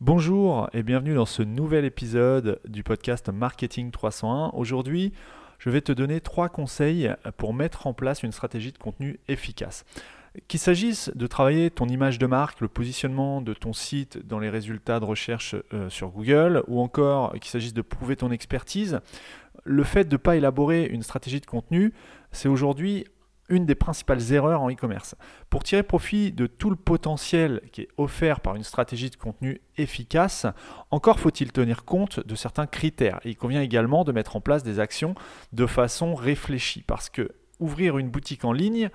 Bonjour et bienvenue dans ce nouvel épisode du podcast Marketing 301. Aujourd'hui, je vais te donner trois conseils pour mettre en place une stratégie de contenu efficace. Qu'il s'agisse de travailler ton image de marque, le positionnement de ton site dans les résultats de recherche euh, sur Google, ou encore qu'il s'agisse de prouver ton expertise, le fait de ne pas élaborer une stratégie de contenu, c'est aujourd'hui une des principales erreurs en e-commerce. Pour tirer profit de tout le potentiel qui est offert par une stratégie de contenu efficace, encore faut-il tenir compte de certains critères. il convient également de mettre en place des actions de façon réfléchie parce que ouvrir une boutique en ligne,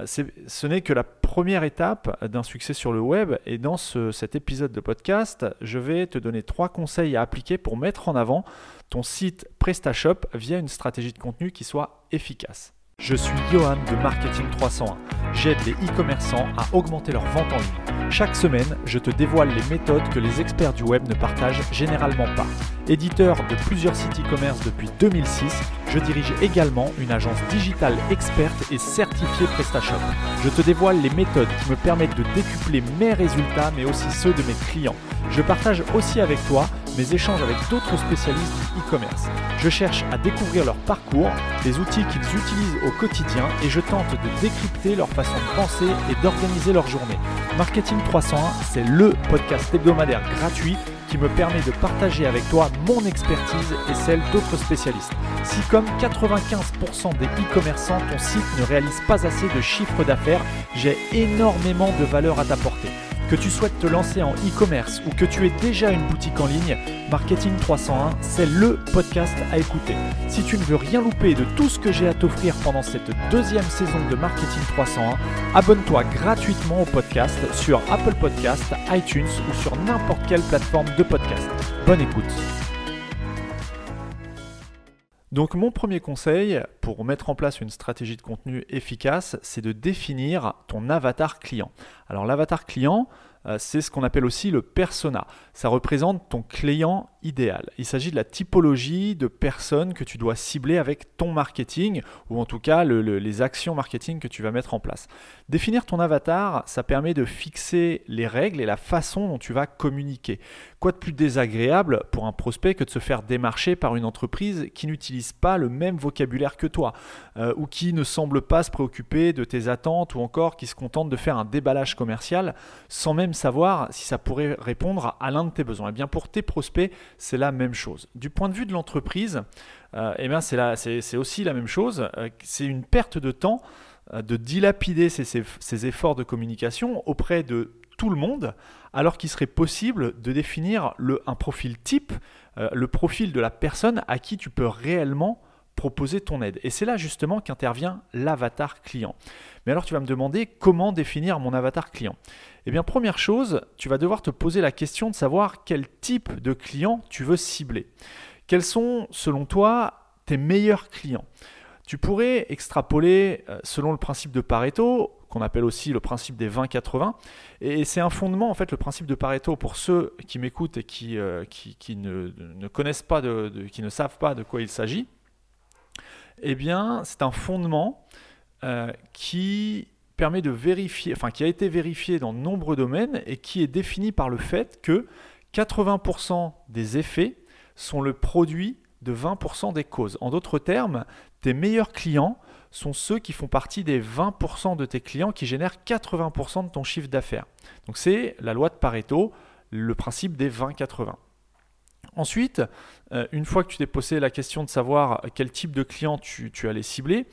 euh, ce n'est que la première étape d'un succès sur le web et dans cet épisode de podcast, je vais te donner trois conseils à appliquer pour mettre en avant ton site PrestaShop via une stratégie de contenu qui soit efficace. Je suis Johan de Marketing 301. J'aide les e-commerçants à augmenter leur vente en ligne. Chaque semaine, je te dévoile les méthodes que les experts du web ne partagent généralement pas. Éditeur de plusieurs sites e-commerce depuis 2006, je dirige également une agence digitale experte et certifiée PrestaShop. Je te dévoile les méthodes qui me permettent de décupler mes résultats mais aussi ceux de mes clients. Je partage aussi avec toi mes échanges avec d'autres spécialistes du e-commerce. Je cherche à découvrir leur parcours, les outils qu'ils utilisent au quotidien et je tente de décrypter leur façon de penser et d'organiser leur journée. Marketing 301, c'est le podcast hebdomadaire gratuit qui me permet de partager avec toi mon expertise et celle d'autres spécialistes. Si comme 95% des e-commerçants, ton site ne réalise pas assez de chiffre d'affaires, j'ai énormément de valeur à t'apporter. Que tu souhaites te lancer en e-commerce ou que tu aies déjà une boutique en ligne, Marketing 301, c'est le podcast à écouter. Si tu ne veux rien louper de tout ce que j'ai à t'offrir pendant cette deuxième saison de Marketing 301, abonne-toi gratuitement au podcast sur Apple Podcast, iTunes ou sur n'importe quelle plateforme de podcast. Bonne écoute. Donc mon premier conseil pour mettre en place une stratégie de contenu efficace, c'est de définir ton avatar client. Alors l'avatar client, c'est ce qu'on appelle aussi le persona. Ça représente ton client Il s'agit de la typologie de personnes que tu dois cibler avec ton marketing ou en tout cas les actions marketing que tu vas mettre en place. Définir ton avatar, ça permet de fixer les règles et la façon dont tu vas communiquer. Quoi de plus désagréable pour un prospect que de se faire démarcher par une entreprise qui n'utilise pas le même vocabulaire que toi euh, ou qui ne semble pas se préoccuper de tes attentes ou encore qui se contente de faire un déballage commercial sans même savoir si ça pourrait répondre à l'un de tes besoins. Et eh bien pour tes prospects, c'est la même chose. Du point de vue de l'entreprise, euh, eh c'est aussi la même chose. Euh, c'est une perte de temps euh, de dilapider ces, efforts de communication auprès de tout le monde, alors qu'il serait possible de définir un profil type, le profil de la personne à qui tu peux réellement proposer ton aide. Et c'est là justement qu'intervient l'avatar client. Mais alors tu vas me demander comment définir mon avatar client Eh bien première chose, tu vas devoir te poser la question de savoir quel type de client tu veux cibler. Quels sont selon toi tes meilleurs clients? Tu pourrais extrapoler euh, selon le principe de Pareto, qu'on appelle aussi le principe des 20-80. Et c'est un fondement, en fait, le principe de Pareto, pour ceux qui m'écoutent et qui, euh, qui, ne, ne, connaissent pas, de, qui ne savent pas de quoi il s'agit eh bien, c'est un fondement euh, qui permet de vérifier, enfin qui a été vérifié dans de nombreux domaines et qui est défini par le fait que 80% des effets sont le produit de 20% des causes. En d'autres termes, tes meilleurs clients sont ceux qui font partie des 20% de tes clients qui génèrent 80% de ton chiffre d'affaires. Donc c'est la loi de Pareto, le principe des 20-80. Ensuite, euh, une fois que tu t'es posé la question de savoir quel type de client tu, allais cibler,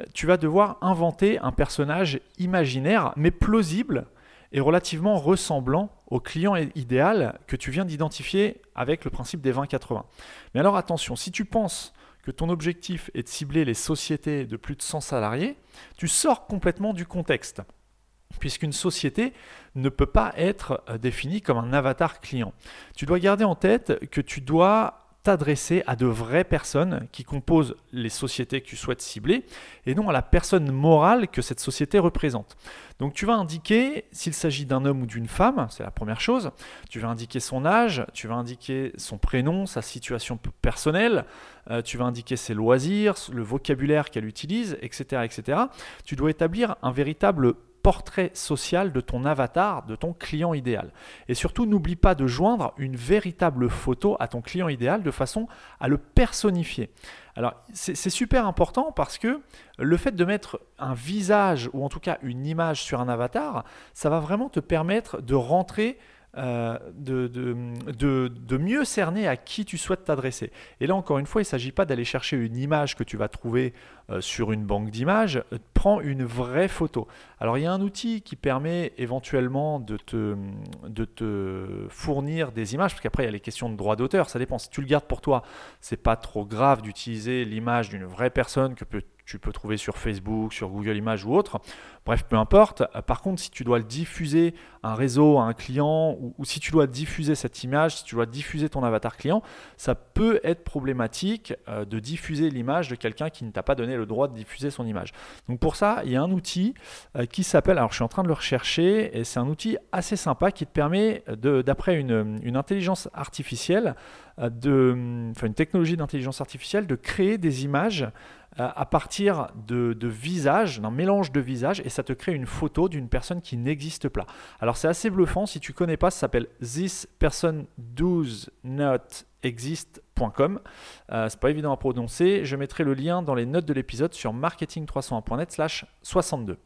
euh, tu vas devoir inventer un personnage imaginaire, mais plausible et relativement ressemblant au client idéal que tu viens d'identifier avec le principe des 20-80. Mais alors attention, si tu penses que ton objectif est de cibler les sociétés de plus de 100 salariés, tu sors complètement du contexte puisqu'une société ne peut pas être euh, définie comme un avatar client. Tu dois garder en tête que tu dois t'adresser à de vraies personnes qui composent les sociétés que tu souhaites cibler et non à la personne morale que cette société représente. Donc tu vas indiquer s'il s'agit d'un homme ou d'une femme, c'est la première chose. Tu vas indiquer son âge, tu vas indiquer son prénom, sa situation personnelle, euh, tu vas indiquer ses loisirs, le vocabulaire qu'elle utilise, etc., etc. Tu dois établir un véritable portrait social de ton avatar, de ton client idéal. Et surtout, n'oublie pas de joindre une véritable photo à ton client idéal de façon à le personnifier. Alors, c'est super important parce que le fait de mettre un visage ou en tout cas une image sur un avatar, ça va vraiment te permettre de rentrer euh, de, mieux cerner à qui tu souhaites t'adresser. Et là, encore une fois, il ne s'agit pas d'aller chercher une image que tu vas trouver euh, sur une banque d'images. Prends une vraie photo. Alors, il y a un outil qui permet éventuellement de te, de te fournir des images, parce qu'après, il y a les questions de droit d'auteur. Ça dépend. Si tu le gardes pour toi, c'est pas trop grave d'utiliser l'image d'une vraie personne que peut tu peux trouver sur Facebook, sur Google Images ou autre. Bref, peu importe. Euh, par contre, si tu dois le diffuser à un réseau, à un client, ou, si tu dois diffuser cette image, si tu dois diffuser ton avatar client, ça peut être problématique euh, de diffuser l'image de quelqu'un qui ne t'a pas donné le droit de diffuser son image. Donc pour ça, il y a un outil euh, qui s'appelle, alors je suis en train de le rechercher, et c'est un outil assez sympa qui te permet, d'après une, une, intelligence artificielle, de, enfin une technologie d'intelligence artificielle, de créer des images à partir de, visages, d'un mélange de visages, et ça te crée une photo d'une personne qui n'existe pas. Alors c'est assez bluffant, si tu connais pas, ça s'appelle This Person Does Not. Euh, c'est pas évident à prononcer. Je mettrai le lien dans les notes de l'épisode sur marketing301.net slash 62.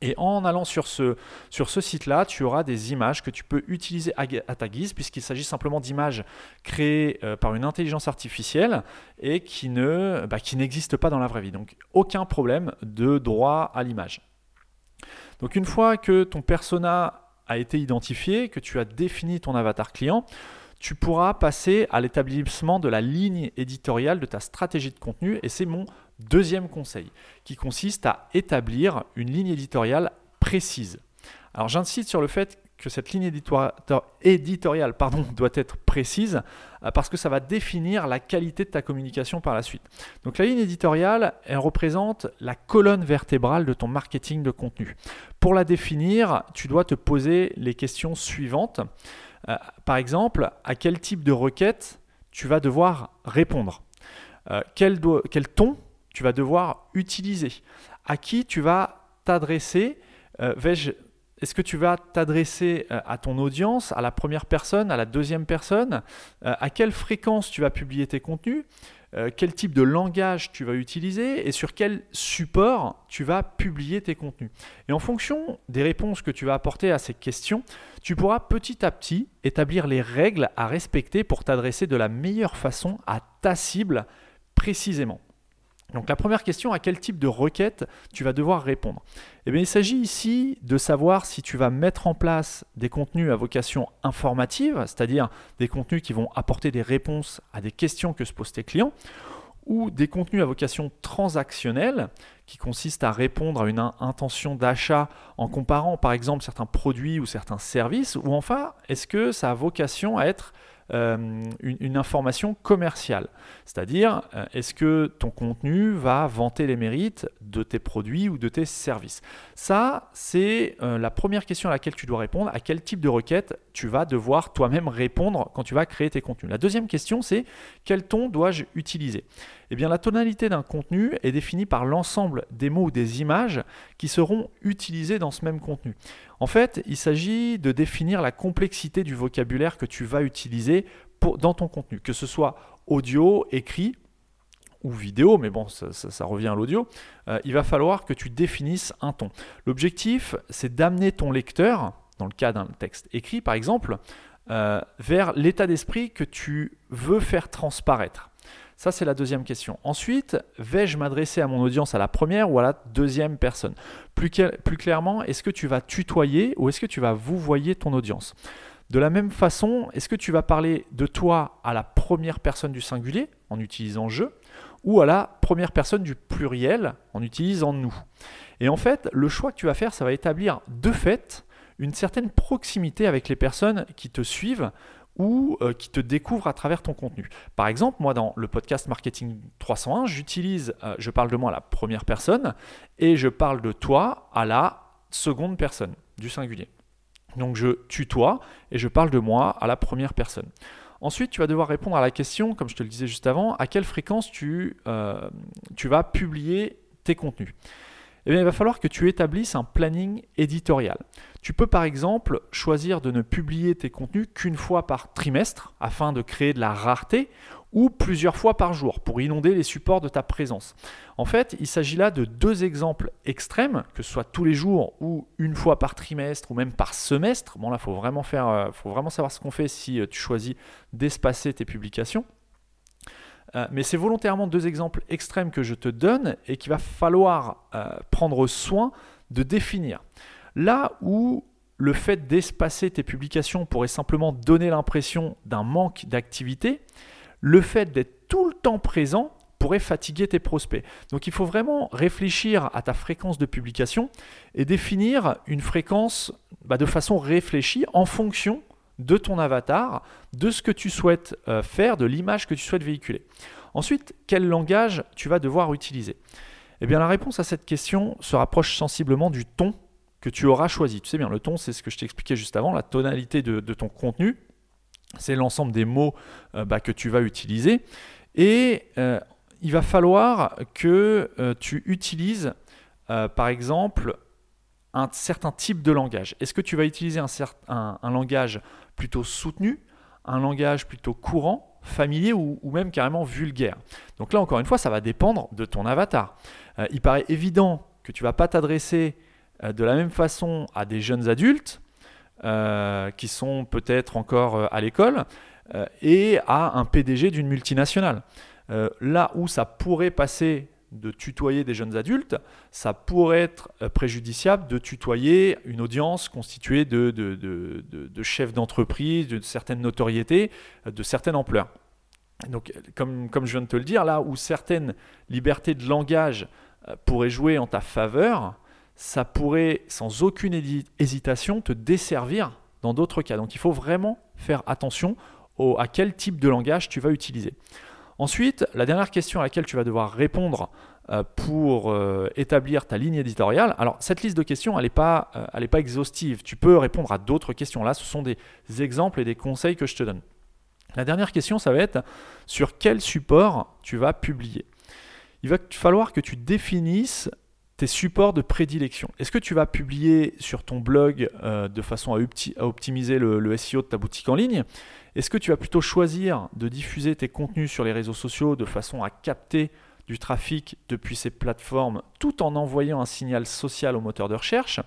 Et en allant sur ce, sur ce site-là, tu auras des images que tu peux utiliser à, ta guise, puisqu'il s'agit simplement d'images créées euh, par une intelligence artificielle et qui, ne, bah, qui n'existent pas dans la vraie vie. Donc aucun problème de droit à l'image. Donc une fois que ton persona a été identifié, que tu as défini ton avatar client, tu pourras passer à l'établissement de la ligne éditoriale de ta stratégie de contenu et c'est mon Deuxième conseil, qui consiste à établir une ligne éditoriale précise. Alors j'insiste sur le fait que cette ligne éditoriale doit être précise euh, parce que ça va définir la qualité de ta communication par la suite. Donc la ligne éditoriale, elle représente la colonne vertébrale de ton marketing de contenu. Pour la définir, tu dois te poser les questions suivantes. Euh, par exemple, à quel type de requête tu vas devoir répondre? Euh, quel ton tu vas devoir utiliser, à qui tu vas t'adresser. Euh, est-ce que tu vas t'adresser euh, à ton audience, à la première personne, à la deuxième personne euh, À quelle fréquence tu vas publier tes contenus Quel type de langage tu vas utiliser Et sur quel support tu vas publier tes contenus Et en fonction des réponses que tu vas apporter à ces questions, tu pourras petit à petit établir les règles à respecter pour t'adresser de la meilleure façon à ta cible précisément. Donc la première question, à quel type de requête tu vas devoir répondre? Eh bien, Il s'agit ici de savoir si tu vas mettre en place des contenus à vocation informative, c'est-à-dire des contenus qui vont apporter des réponses à des questions que se posent tes clients, ou des contenus à vocation transactionnelle, qui consistent à répondre à une intention d'achat en comparant par exemple certains produits ou certains services, ou enfin, est-ce que ça a vocation à être euh, une, information commerciale. C'est-à-dire, euh, est-ce que ton contenu va vanter les mérites de tes produits ou de tes services? Ça, c'est euh, la première question à laquelle tu dois répondre. À quel type de requête tu vas devoir toi-même répondre quand tu vas créer tes contenus La deuxième question, c'est quel ton dois-je utiliser? Eh la tonalité d'un contenu est définie par l'ensemble des mots ou des images qui seront utilisés dans ce même contenu. En fait, il s'agit de définir la complexité du vocabulaire que tu vas utiliser dans ton contenu, que ce soit audio, écrit ou vidéo, mais bon, ça, revient à l'audio, euh, il va falloir que tu définisses un ton. L'objectif, c'est d'amener ton lecteur, dans le cas d'un texte écrit par exemple, euh, vers l'état d'esprit que tu veux faire transparaître. Ça, c'est la deuxième question. Ensuite, vais-je m'adresser à mon audience à la première ou à la deuxième personne? Plus, clairement, est-ce que tu vas tutoyer ou est-ce que tu vas vous voyer ton audience? De la même façon, est-ce que tu vas parler de toi à la première personne du singulier en utilisant je ou à la première personne du pluriel en utilisant nous? Et en fait, le choix que tu vas faire, ça va établir de fait une certaine proximité avec les personnes qui te suivent ou euh, qui te découvrent à travers ton contenu. Par exemple, moi dans le podcast Marketing 301, j'utilise, euh, je parle de moi à la première personne et je parle de toi à la seconde personne du singulier. Donc je tutoie et je parle de moi à la première personne. Ensuite, tu vas devoir répondre à la question, comme je te le disais juste avant, à quelle fréquence tu, euh, tu vas publier tes contenus. Eh il va falloir que tu établisses un planning éditorial. Tu peux par exemple choisir de ne publier tes contenus qu'une fois par trimestre afin de créer de la rareté ou plusieurs fois par jour pour inonder les supports de ta présence. En fait, il s'agit là de deux exemples extrêmes, que ce soit tous les jours ou une fois par trimestre ou même par semestre. Bon là, il faut vraiment faire, euh, faut vraiment savoir ce qu'on fait si euh, tu choisis d'espacer tes publications. Euh, mais c'est volontairement deux exemples extrêmes que je te donne et qu'il va falloir prendre soin de définir. Là où le fait d'espacer tes publications pourrait simplement donner l'impression d'un manque d'activité, le fait d'être tout le temps présent pourrait fatiguer tes prospects. Donc il faut vraiment réfléchir à ta fréquence de publication et définir une fréquence bah, de façon réfléchie en fonction de ton avatar, de ce que tu souhaites euh, faire, de l'image que tu souhaites véhiculer. Ensuite, quel langage tu vas devoir utiliser? Eh bien la réponse à cette question se rapproche sensiblement du ton que tu auras choisi. Tu sais bien, le ton, c'est ce que je t'expliquais juste avant, la tonalité de ton contenu c'est l'ensemble des mots euh, bah, que tu vas utiliser. Et euh, il va falloir que tu utilises, par exemple, un certain type de langage. Est-ce que tu vas utiliser un, langage plutôt soutenu, un langage plutôt courant, familier ou, même carrément vulgaire Donc là, encore une fois, ça va dépendre de ton avatar. il paraît évident que tu ne vas pas t'adresser de la même façon à des jeunes adultes euh, qui sont peut-être encore euh, à l'école, euh, et à un PDG d'une multinationale. là où ça pourrait passer de tutoyer des jeunes adultes, ça pourrait être préjudiciable de tutoyer une audience constituée de, chefs d'entreprise, de certaines notoriétés, de certaines ampleurs. Donc, comme, comme je viens de te le dire, là où certaines libertés de langage pourraient jouer en ta faveur, ça pourrait sans aucune hésitation te desservir dans d'autres cas. Donc il faut vraiment faire attention à quel type de langage tu vas utiliser. Ensuite, la dernière question à laquelle tu vas devoir répondre euh, pour euh, établir ta ligne éditoriale. Alors cette liste de questions, elle n'est pas, euh, pas exhaustive. Tu peux répondre à d'autres questions. Là, ce sont des exemples et des conseils que je te donne. La dernière question, ça va être sur quel support tu vas publier? Il va falloir que tu définisses tes supports de prédilection. Est-ce que tu vas publier sur ton blog de façon à, optimiser le, SEO de ta boutique en ligne? Est-ce que tu vas plutôt choisir de diffuser tes contenus sur les réseaux sociaux de façon à capter du trafic depuis ces plateformes tout en envoyant un signal social au moteur de recherche?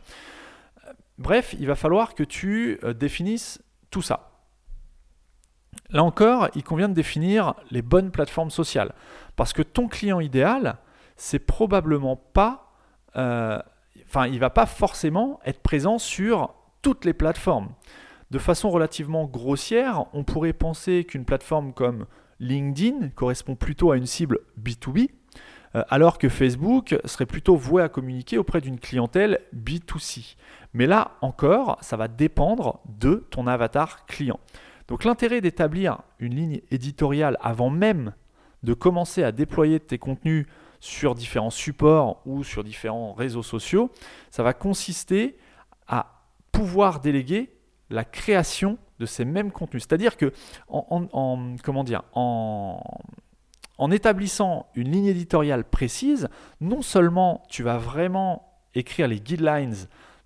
Bref, il va falloir que tu euh, définisses tout ça. Là encore, il convient de définir les bonnes plateformes sociales. Parce que ton client idéal, c'est probablement pas euh, enfin, il va pas forcément être présent sur toutes les plateformes. De façon relativement grossière, on pourrait penser qu'une plateforme comme LinkedIn correspond plutôt à une cible B2B, euh, alors que Facebook serait plutôt voué à communiquer auprès d'une clientèle B2C. Mais là encore, ça va dépendre de ton avatar client. Donc l'intérêt d'établir une ligne éditoriale avant même de commencer à déployer tes contenus sur différents supports ou sur différents réseaux sociaux, ça va consister à pouvoir déléguer la création de ces mêmes contenus. C'est-à-dire que en, établissant une ligne éditoriale précise, non seulement tu vas vraiment écrire les guidelines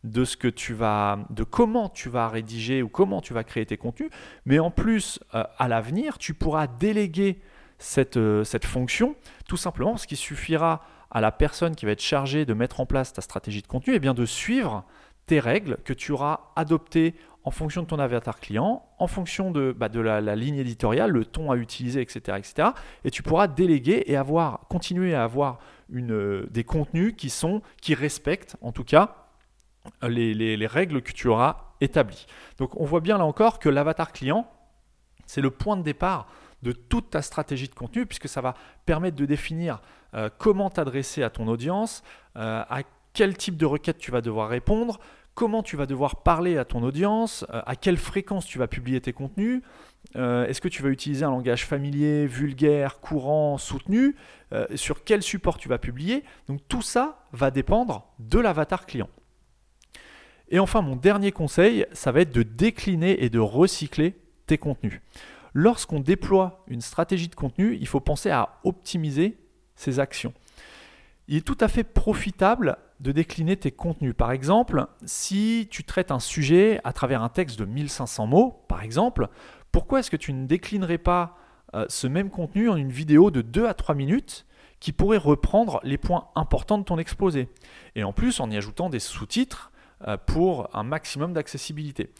de ce que tu vas, de comment tu vas rédiger ou comment tu vas créer tes contenus, mais en plus, euh, à l'avenir, tu pourras déléguer cette, euh, fonction, tout simplement parce qu'il suffira à la personne qui va être chargée de mettre en place ta stratégie de contenu et eh bien de suivre tes règles que tu auras adoptées en fonction de ton avatar client, en fonction de, bah, de la, ligne éditoriale, le ton à utiliser, etc., etc. Et tu pourras déléguer et avoir, continuer à avoir euh, des contenus qui, sont, qui respectent en tout cas les, les règles que tu auras établies. Donc on voit bien là encore que l'avatar client, c'est le point de départ de toute ta stratégie de contenu, puisque ça va permettre de définir euh, comment t'adresser à ton audience, euh, à quel type de requête tu vas devoir répondre, comment tu vas devoir parler à ton audience, euh, à quelle fréquence tu vas publier tes contenus, est-ce que tu vas utiliser un langage familier, vulgaire, courant, soutenu, sur quel support tu vas publier. Donc tout ça va dépendre de l'avatar client. Et enfin, mon dernier conseil, ça va être de décliner et de recycler tes contenus. Lorsqu'on déploie une stratégie de contenu, il faut penser à optimiser ses actions. Il est tout à fait profitable de décliner tes contenus. Par exemple, si tu traites un sujet à travers un texte de 1500 mots, par exemple, pourquoi est-ce que tu ne déclinerais pas euh, ce même contenu en une vidéo de 2 à 3 minutes qui pourrait reprendre les points importants de ton exposé? Et en plus, en y ajoutant des sous-titres euh, pour un maximum d'accessibilité.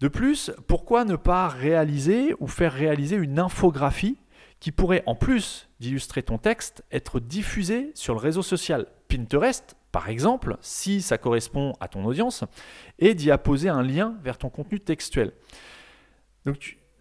De plus, pourquoi ne pas réaliser ou faire réaliser une infographie qui pourrait, en plus d'illustrer ton texte, être diffusée sur le réseau social? Pinterest, par exemple, si ça correspond à ton audience, et d'y apposer un lien vers ton contenu textuel.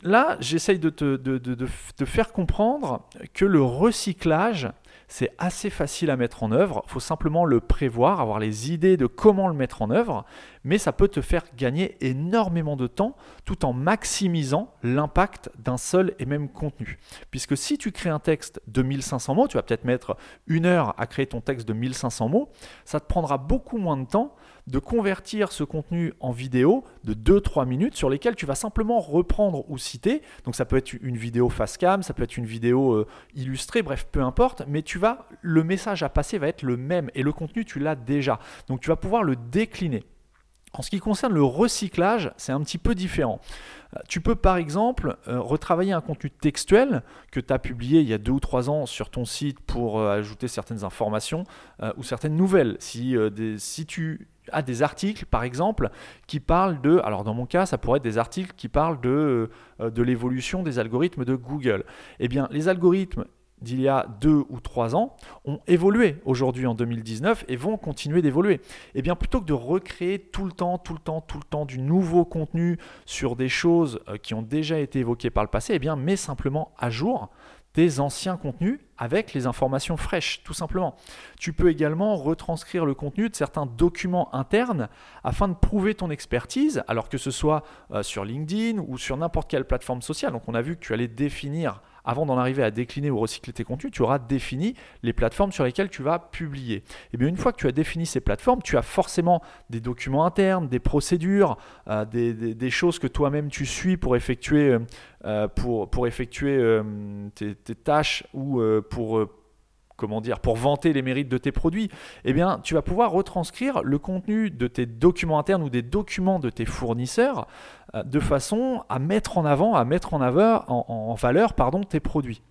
Là, j'essaye de te faire comprendre que le recyclage c'est assez facile à mettre en œuvre. Il faut simplement le prévoir, avoir les idées de comment le mettre en œuvre, mais ça peut te faire gagner énormément de temps tout en maximisant l'impact d'un seul et même contenu. Puisque si tu crées un texte de 1500 mots, tu vas peut-être mettre une heure à créer ton texte de 1500 mots, ça te prendra beaucoup moins de temps de convertir ce contenu en vidéo de 2-3 minutes sur lesquelles tu vas simplement reprendre ou citer. Donc ça peut être une vidéo face cam, ça peut être une vidéo euh, illustrée, bref, peu importe, mais tu vas le message à passer va être le même et le contenu tu l'as déjà. Donc tu vas pouvoir le décliner. En ce qui concerne le recyclage, c'est un petit peu différent. Euh, tu peux par exemple euh, retravailler un contenu textuel que tu as publié il y a deux ou trois ans sur ton site pour ajouter certaines informations ou certaines nouvelles. Si, si tu à des articles, par exemple, qui parlent de, alors dans mon cas, ça pourrait être des articles qui parlent de, euh, de l'évolution des algorithmes de Google. Eh bien, les algorithmes d'il y a deux ou trois ans ont évolué aujourd'hui en 2019 et vont continuer d'évoluer. Eh bien, plutôt que de recréer tout le temps, tout le temps, tout le temps du nouveau contenu sur des choses euh, qui ont déjà été évoquées par le passé, eh bien, mets simplement à jour des anciens contenus avec les informations fraîches, tout simplement. Tu peux également retranscrire le contenu de certains documents internes afin de prouver ton expertise, alors que ce soit euh, sur LinkedIn ou sur n'importe quelle plateforme sociale. Donc on a vu que tu allais définir avant d'en arriver à décliner ou recycler tes contenus, tu auras défini les plateformes sur lesquelles tu vas publier. Et eh bien une fois que tu as défini ces plateformes, tu as forcément des documents internes, des procédures, euh, des, choses que toi-même tu suis pour effectuer, euh, euh, pour, effectuer tes, tes, tâches ou pour comment dire, pour vanter les mérites de tes produits, eh bien, tu vas pouvoir retranscrire le contenu de tes documents internes ou des documents de tes fournisseurs de façon à mettre en avant, à mettre en, valeur, en, valeur pardon, tes produits.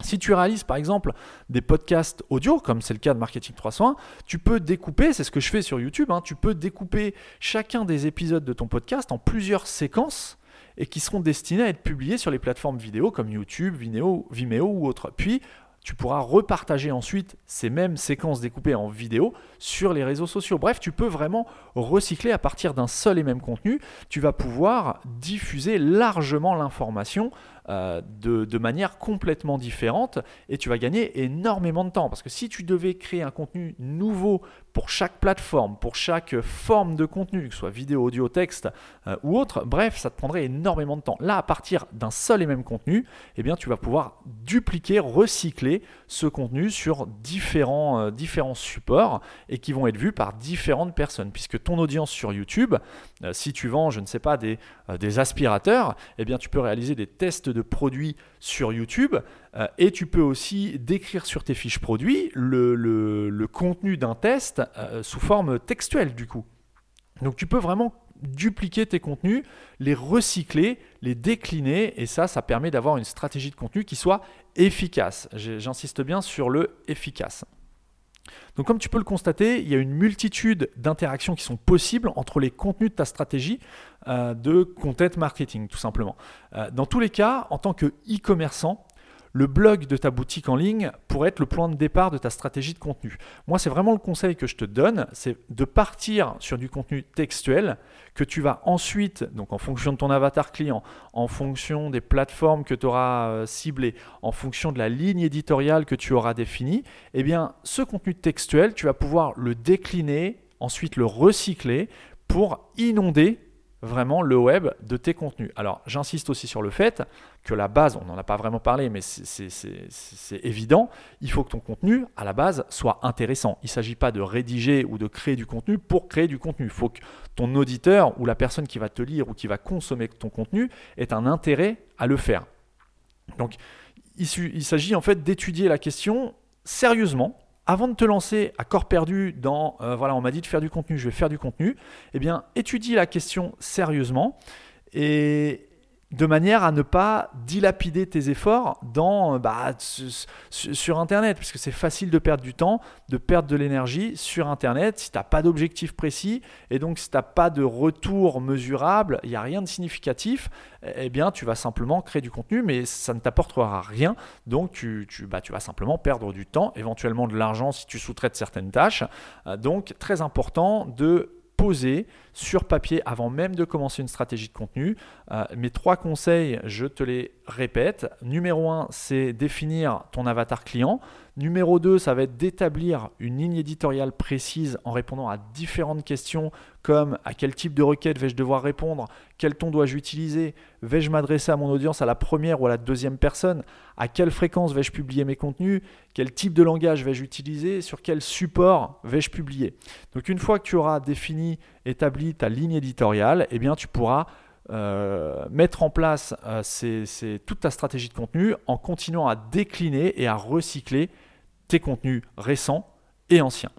Si tu réalises par exemple des podcasts audio, comme c'est le cas de Marketing 301, tu peux découper, c'est ce que je fais sur YouTube, hein, tu peux découper chacun des épisodes de ton podcast en plusieurs séquences et qui seront destinés à être publiés sur les plateformes vidéo comme YouTube, Vimeo, Vimeo ou autres. Puis tu pourras repartager ensuite ces mêmes séquences découpées en vidéo sur les réseaux sociaux. Bref, tu peux vraiment recycler à partir d'un seul et même contenu. Tu vas pouvoir diffuser largement l'information euh, de, manière complètement différente et tu vas gagner énormément de temps. Parce que si tu devais créer un contenu nouveau pour chaque plateforme, pour chaque forme de contenu, que ce soit vidéo, audio, texte euh, ou autre, bref, ça te prendrait énormément de temps. Là, à partir d'un seul et même contenu, eh bien, tu vas pouvoir dupliquer, recycler ce contenu sur différents, euh, supports et qui vont être vus par différentes personnes. Puisque ton audience sur YouTube, si tu vends, je ne sais pas, des, des aspirateurs, eh bien, tu peux réaliser des tests de produits sur YouTube euh, et tu peux aussi décrire sur tes fiches produits le, contenu d'un test euh, sous forme textuelle du coup. Donc tu peux vraiment dupliquer tes contenus, les recycler, les décliner et ça, ça permet d'avoir une stratégie de contenu qui soit efficace. J'insiste bien sur le efficace. Donc comme tu peux le constater, il y a une multitude d'interactions qui sont possibles entre les contenus de ta stratégie euh, de content marketing, tout simplement. Euh, dans tous les cas, en tant que e-commerçant, le blog de ta boutique en ligne pourrait être le point de départ de ta stratégie de contenu. Moi, c'est vraiment le conseil que je te donne, c'est de partir sur du contenu textuel que tu vas ensuite, donc en fonction de ton avatar client, en fonction des plateformes que tu auras euh, ciblées, en fonction de la ligne éditoriale que tu auras définie, eh bien, ce contenu textuel, tu vas pouvoir le décliner, ensuite le recycler pour inonder vraiment le web de tes contenus. Alors j'insiste aussi sur le fait que la base, on n'en a pas vraiment parlé, mais c'est évident, il faut que ton contenu, à la base, soit intéressant. Il ne s'agit pas de rédiger ou de créer du contenu pour créer du contenu. Il faut que ton auditeur ou la personne qui va te lire ou qui va consommer ton contenu ait un intérêt à le faire. Donc il, s'agit en fait d'étudier la question sérieusement avant de te lancer à corps perdu dans euh, voilà, on m'a dit de faire du contenu, je vais faire du contenu, eh bien, étudie la question sérieusement. Et de manière à ne pas dilapider tes efforts dans, bah, sur Internet, parce que c'est facile de perdre du temps, de perdre de l'énergie sur Internet. Si tu n'as pas d'objectif précis et donc si tu n'as pas de retour mesurable, il n'y a rien de significatif, eh bien tu vas simplement créer du contenu, mais ça ne t'apportera rien, donc tu, tu, bah, vas simplement perdre du temps, éventuellement de l'argent si tu sous-traites certaines tâches. Euh, donc très important de poser sur papier avant même de commencer une stratégie de contenu. Euh, mes trois conseils, je te les répète. Numéro 1, c'est définir ton avatar client. Numéro 2, ça va être d'établir une ligne éditoriale précise en répondant à différentes questions comme à quel type de requête vais-je devoir répondre, quel ton dois-je utiliser, vais-je m'adresser à mon audience à la première ou à la deuxième personne, à quelle fréquence vais-je publier mes contenus, quel type de langage vais-je utiliser, sur quel support vais-je publier? Donc une fois que tu auras défini, établi ta ligne éditoriale, eh tu pourras euh, mettre en place euh, toute ta stratégie de contenu en continuant à décliner et à recycler tes contenus récents et anciens.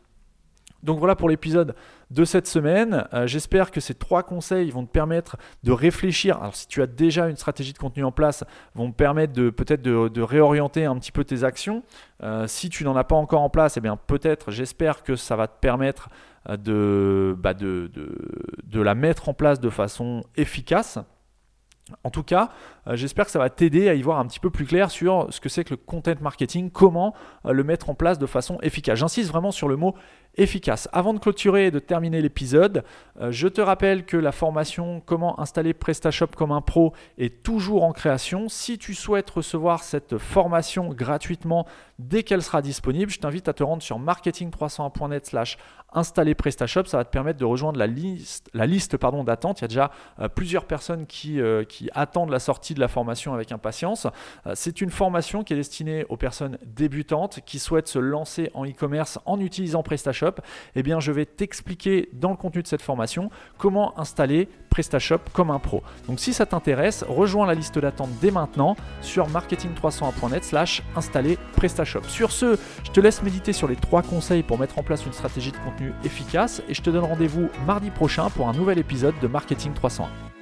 Donc voilà pour l'épisode de cette semaine. Euh, j'espère que ces trois conseils vont te permettre de réfléchir. Alors si tu as déjà une stratégie de contenu en place, vont te permettre de peut-être de, réorienter un petit peu tes actions. Euh, si tu n'en as pas encore en place, eh bien peut-être, j'espère que ça va te permettre euh, bah, de, de, la mettre en place de façon efficace. En tout cas, j'espère que ça va t'aider à y voir un petit peu plus clair sur ce que c'est que le content marketing, comment le mettre en place de façon efficace. J'insiste vraiment sur le mot efficace. Avant de clôturer et de terminer l'épisode, euh, je te rappelle que la formation Comment installer PrestaShop comme un pro est toujours en création. Si tu souhaites recevoir cette formation gratuitement dès qu'elle sera disponible, je t'invite à te rendre sur marketing301.net slash installer PrestaShop. Ça va te permettre de rejoindre la liste, la liste pardon, d'attente. Il y a déjà euh, plusieurs personnes qui, euh, qui, attendent la sortie de la formation avec impatience. C'est une formation qui est destinée aux personnes débutantes qui souhaitent se lancer en e-commerce en utilisant PrestaShop. Eh bien, je vais t'expliquer dans le contenu de cette formation comment installer PrestaShop comme un pro. Donc si ça t'intéresse, rejoins la liste d'attente dès maintenant sur marketing301.net slash installer PrestaShop. Sur ce, je te laisse méditer sur les trois conseils pour mettre en place une stratégie de contenu efficace et je te donne rendez-vous mardi prochain pour un nouvel épisode de Marketing 301.